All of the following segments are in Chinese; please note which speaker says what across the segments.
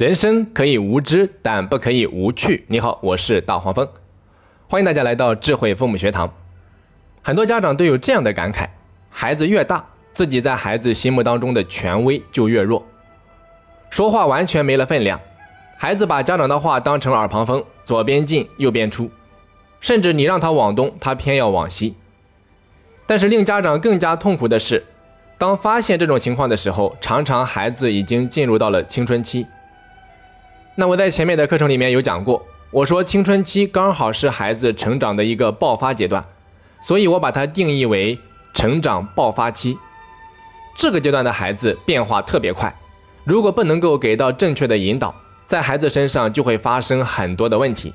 Speaker 1: 人生可以无知，但不可以无趣。你好，我是大黄蜂，欢迎大家来到智慧父母学堂。很多家长都有这样的感慨：孩子越大，自己在孩子心目当中的权威就越弱，说话完全没了分量。孩子把家长的话当成耳旁风，左边进右边出，甚至你让他往东，他偏要往西。但是令家长更加痛苦的是，当发现这种情况的时候，常常孩子已经进入到了青春期。那我在前面的课程里面有讲过，我说青春期刚好是孩子成长的一个爆发阶段，所以我把它定义为成长爆发期。这个阶段的孩子变化特别快，如果不能够给到正确的引导，在孩子身上就会发生很多的问题。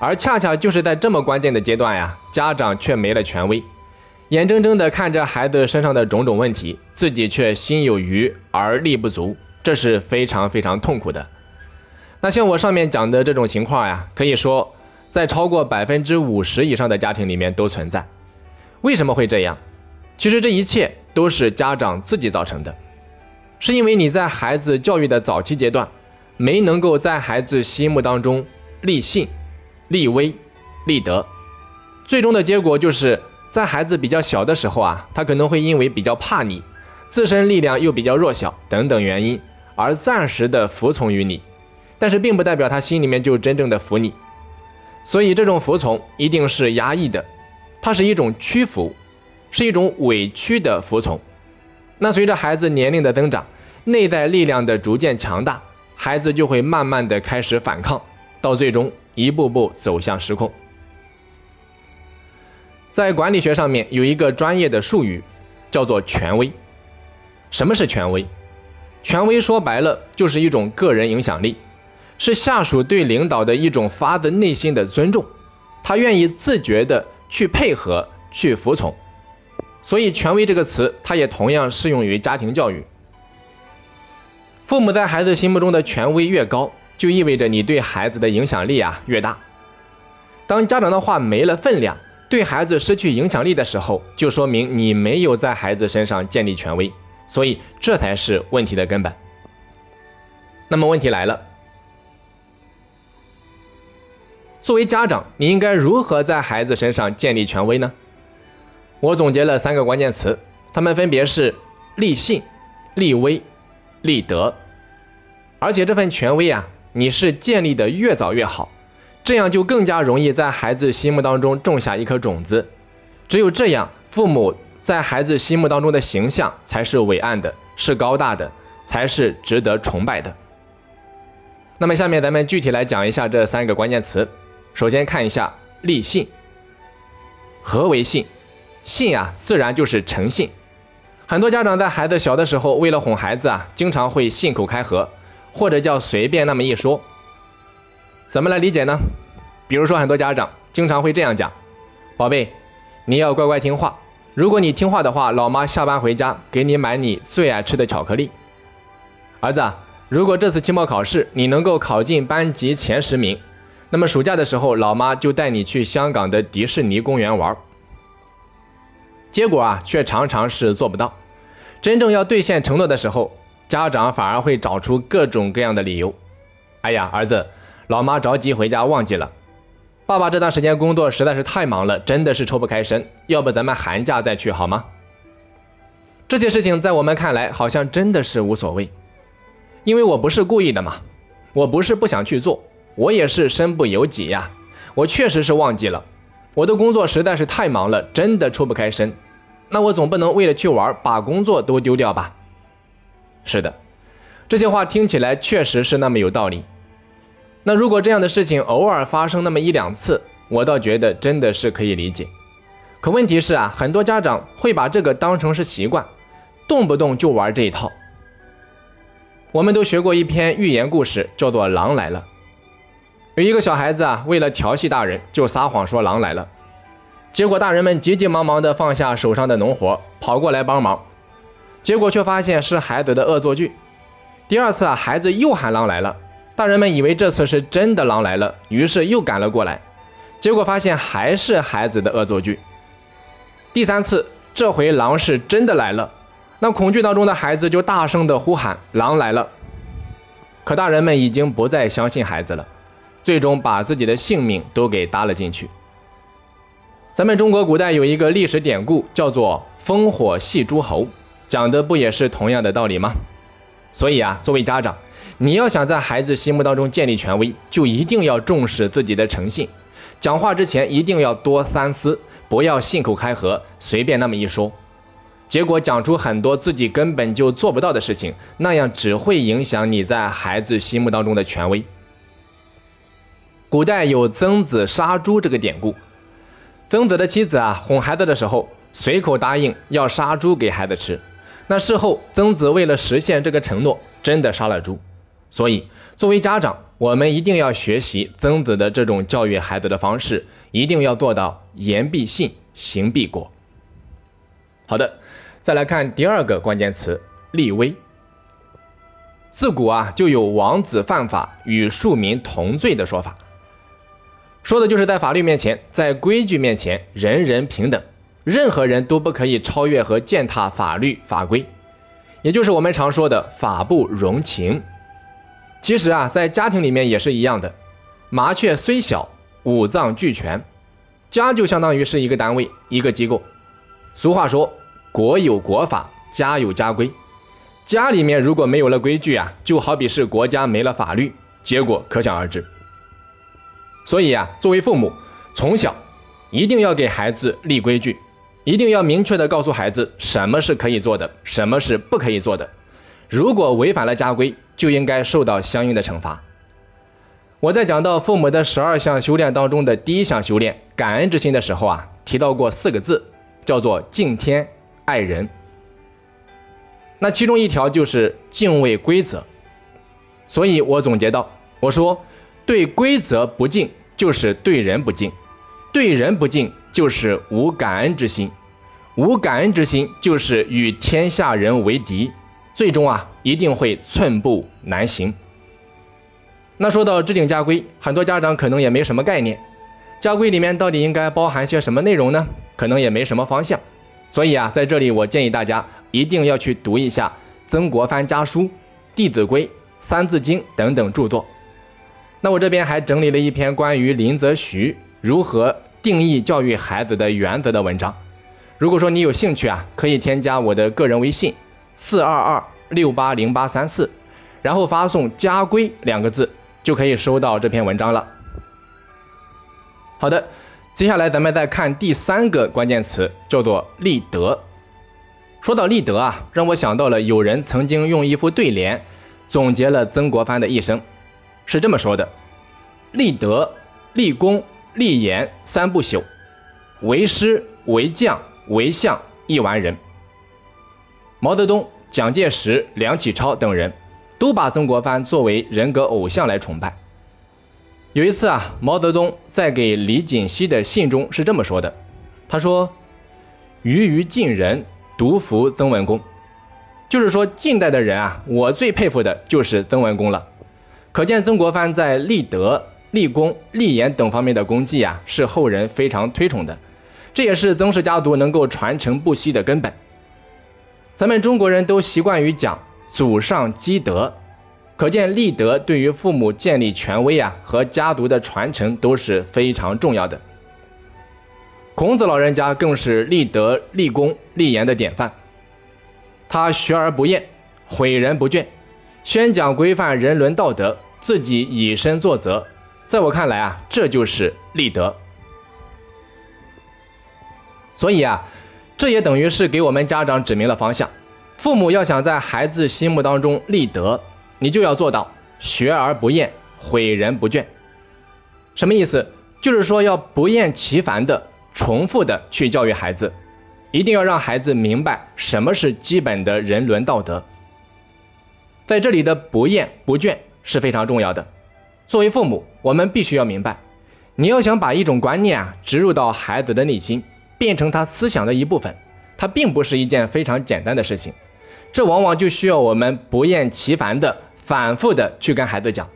Speaker 1: 而恰恰就是在这么关键的阶段呀，家长却没了权威，眼睁睁地看着孩子身上的种种问题，自己却心有余而力不足，这是非常非常痛苦的。那像我上面讲的这种情况呀，可以说在超过百分之五十以上的家庭里面都存在。为什么会这样？其实这一切都是家长自己造成的，是因为你在孩子教育的早期阶段，没能够在孩子心目当中立信、立威、立德，最终的结果就是在孩子比较小的时候啊，他可能会因为比较怕你，自身力量又比较弱小等等原因，而暂时的服从于你。但是并不代表他心里面就真正的服你，所以这种服从一定是压抑的，它是一种屈服，是一种委屈的服从。那随着孩子年龄的增长，内在力量的逐渐强大，孩子就会慢慢的开始反抗，到最终一步步走向失控。在管理学上面有一个专业的术语，叫做权威。什么是权威？权威说白了就是一种个人影响力。是下属对领导的一种发自内心的尊重，他愿意自觉的去配合、去服从，所以“权威”这个词，它也同样适用于家庭教育。父母在孩子心目中的权威越高，就意味着你对孩子的影响力啊越大。当家长的话没了分量，对孩子失去影响力的时候，就说明你没有在孩子身上建立权威，所以这才是问题的根本。那么问题来了。作为家长，你应该如何在孩子身上建立权威呢？我总结了三个关键词，它们分别是立信、立威、立德。而且这份权威啊，你是建立的越早越好，这样就更加容易在孩子心目当中种下一颗种子。只有这样，父母在孩子心目当中的形象才是伟岸的，是高大的，才是值得崇拜的。那么下面咱们具体来讲一下这三个关键词。首先看一下立信。何为信？信啊，自然就是诚信。很多家长在孩子小的时候，为了哄孩子啊，经常会信口开河，或者叫随便那么一说。怎么来理解呢？比如说，很多家长经常会这样讲：“宝贝，你要乖乖听话。如果你听话的话，老妈下班回家给你买你最爱吃的巧克力。”儿子，如果这次期末考试你能够考进班级前十名。那么暑假的时候，老妈就带你去香港的迪士尼公园玩，结果啊，却常常是做不到。真正要兑现承诺的时候，家长反而会找出各种各样的理由。哎呀，儿子，老妈着急回家忘记了。爸爸这段时间工作实在是太忙了，真的是抽不开身。要不咱们寒假再去好吗？这些事情在我们看来好像真的是无所谓，因为我不是故意的嘛，我不是不想去做。我也是身不由己呀，我确实是忘记了，我的工作实在是太忙了，真的抽不开身。那我总不能为了去玩把工作都丢掉吧？是的，这些话听起来确实是那么有道理。那如果这样的事情偶尔发生那么一两次，我倒觉得真的是可以理解。可问题是啊，很多家长会把这个当成是习惯，动不动就玩这一套。我们都学过一篇寓言故事，叫做《狼来了》。有一个小孩子啊，为了调戏大人，就撒谎说狼来了。结果大人们急急忙忙地放下手上的农活，跑过来帮忙。结果却发现是孩子的恶作剧。第二次啊，孩子又喊狼来了，大人们以为这次是真的狼来了，于是又赶了过来。结果发现还是孩子的恶作剧。第三次，这回狼是真的来了，那恐惧当中的孩子就大声地呼喊：“狼来了！”可大人们已经不再相信孩子了，最终把自己的性命都给搭了进去。咱们中国古代有一个历史典故，叫做“烽火戏诸侯”，讲的不也是同样的道理吗？所以啊，作为家长，你要想在孩子心目当中建立权威，就一定要重视自己的诚信，讲话之前一定要多三思，不要信口开河，随便那么一说，结果讲出很多自己根本就做不到的事情，那样只会影响你在孩子心目当中的权威。古代有曾子杀猪这个典故，曾子的妻子啊哄孩子的时候，随口答应要杀猪给孩子吃。那事后，曾子为了实现这个承诺，真的杀了猪。所以，作为家长，我们一定要学习曾子的这种教育孩子的方式，一定要做到言必信，行必果。好的，再来看第二个关键词“立威”。自古啊，就有王子犯法与庶民同罪的说法，说的就是在法律面前，在规矩面前，人人平等。任何人都不可以超越和践踏法律法规，也就是我们常说的“法不容情”。其实啊，在家庭里面也是一样的。麻雀虽小，五脏俱全。家就相当于是一个单位、一个机构。俗话说：“国有国法，家有家规。”家里面如果没有了规矩啊，就好比是国家没了法律，结果可想而知。所以啊，作为父母，从小一定要给孩子立规矩。一定要明确的告诉孩子什么是可以做的，什么是不可以做的。如果违反了家规，就应该受到相应的惩罚。我在讲到父母的十二项修炼当中的第一项修炼感恩之心的时候啊，提到过四个字，叫做敬天爱人。那其中一条就是敬畏规则。所以我总结到，我说对规则不敬，就是对人不敬；对人不敬，就是无感恩之心。无感恩之心，就是与天下人为敌，最终啊，一定会寸步难行。那说到制定家规，很多家长可能也没什么概念，家规里面到底应该包含些什么内容呢？可能也没什么方向。所以啊，在这里我建议大家一定要去读一下曾国藩家书、弟子规、三字经等等著作。那我这边还整理了一篇关于林则徐如何定义教育孩子的原则的文章。如果说你有兴趣啊，可以添加我的个人微信四二二六八零八三四，然后发送“家规”两个字，就可以收到这篇文章了。好的，接下来咱们再看第三个关键词，叫做立德。说到立德啊，让我想到了有人曾经用一副对联总结了曾国藩的一生，是这么说的：立德、立功、立言三不朽，为师、为将。为相一完人，毛泽东、蒋介石、梁启超等人都把曾国藩作为人格偶像来崇拜。有一次啊，毛泽东在给李锦熙的信中是这么说的：“他说，余于近人，独服曾文公。”就是说，近代的人啊，我最佩服的就是曾文公了。可见曾国藩在立德、立功、立言等方面的功绩啊，是后人非常推崇的。这也是曾氏家族能够传承不息的根本。咱们中国人都习惯于讲祖上积德，可见立德对于父母建立权威啊和家族的传承都是非常重要的。孔子老人家更是立德、立功、立言的典范。他学而不厌，诲人不倦，宣讲规范人伦道德，自己以身作则。在我看来啊，这就是立德。所以啊，这也等于是给我们家长指明了方向。父母要想在孩子心目当中立德，你就要做到学而不厌，诲人不倦。什么意思？就是说要不厌其烦的、重复的去教育孩子，一定要让孩子明白什么是基本的人伦道德。在这里的不厌不倦是非常重要的。作为父母，我们必须要明白，你要想把一种观念啊植入到孩子的内心。变成他思想的一部分，它并不是一件非常简单的事情，这往往就需要我们不厌其烦的、反复的去跟孩子讲。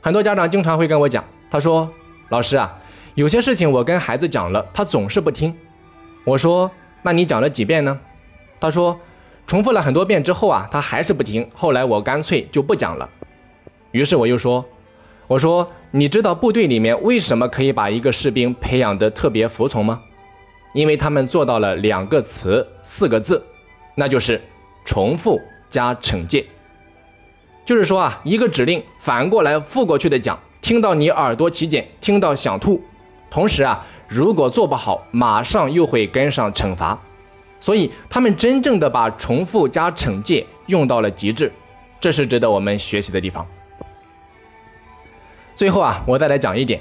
Speaker 1: 很多家长经常会跟我讲，他说：“老师啊，有些事情我跟孩子讲了，他总是不听。”我说：“那你讲了几遍呢？”他说：“重复了很多遍之后啊，他还是不听。后来我干脆就不讲了。”于是我又说：“我说，你知道部队里面为什么可以把一个士兵培养得特别服从吗？因为他们做到了两个词，四个字，那就是重复加惩戒。就是说啊，一个指令反过来复过去的讲，听到你耳朵起茧，听到想吐。同时啊，如果做不好，马上又会跟上惩罚。所以他们真正的把重复加惩戒用到了极致，这是值得我们学习的地方。”最后啊，我再来讲一点，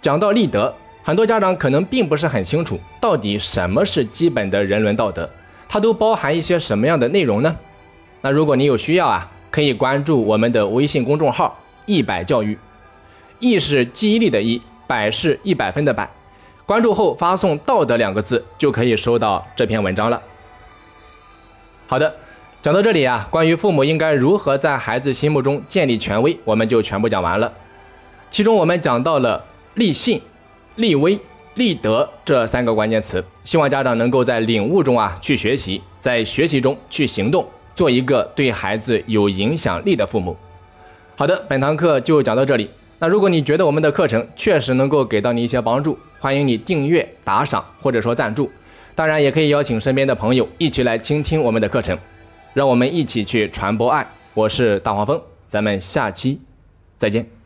Speaker 1: 讲到立德，很多家长可能并不是很清楚到底什么是基本的人伦道德，它都包含一些什么样的内容呢？那如果你有需要啊，可以关注我们的微信公众号“一百教育”，一是记忆力的一，百是一百分的百。关注后发送“道德”两个字，就可以收到这篇文章了。好的，讲到这里啊，关于父母应该如何在孩子心目中建立权威，我们就全部讲完了。其中我们讲到了立信、立威、立德这三个关键词，希望家长能够在领悟中啊去学习，在学习中去行动，做一个对孩子有影响力的父母。好的，本堂课就讲到这里。那如果你觉得我们的课程确实能够给到你一些帮助，欢迎你订阅、打赏或者说赞助。当然，也可以邀请身边的朋友一起来倾听我们的课程，让我们一起去传播爱。我是大黄蜂，咱们下期再见。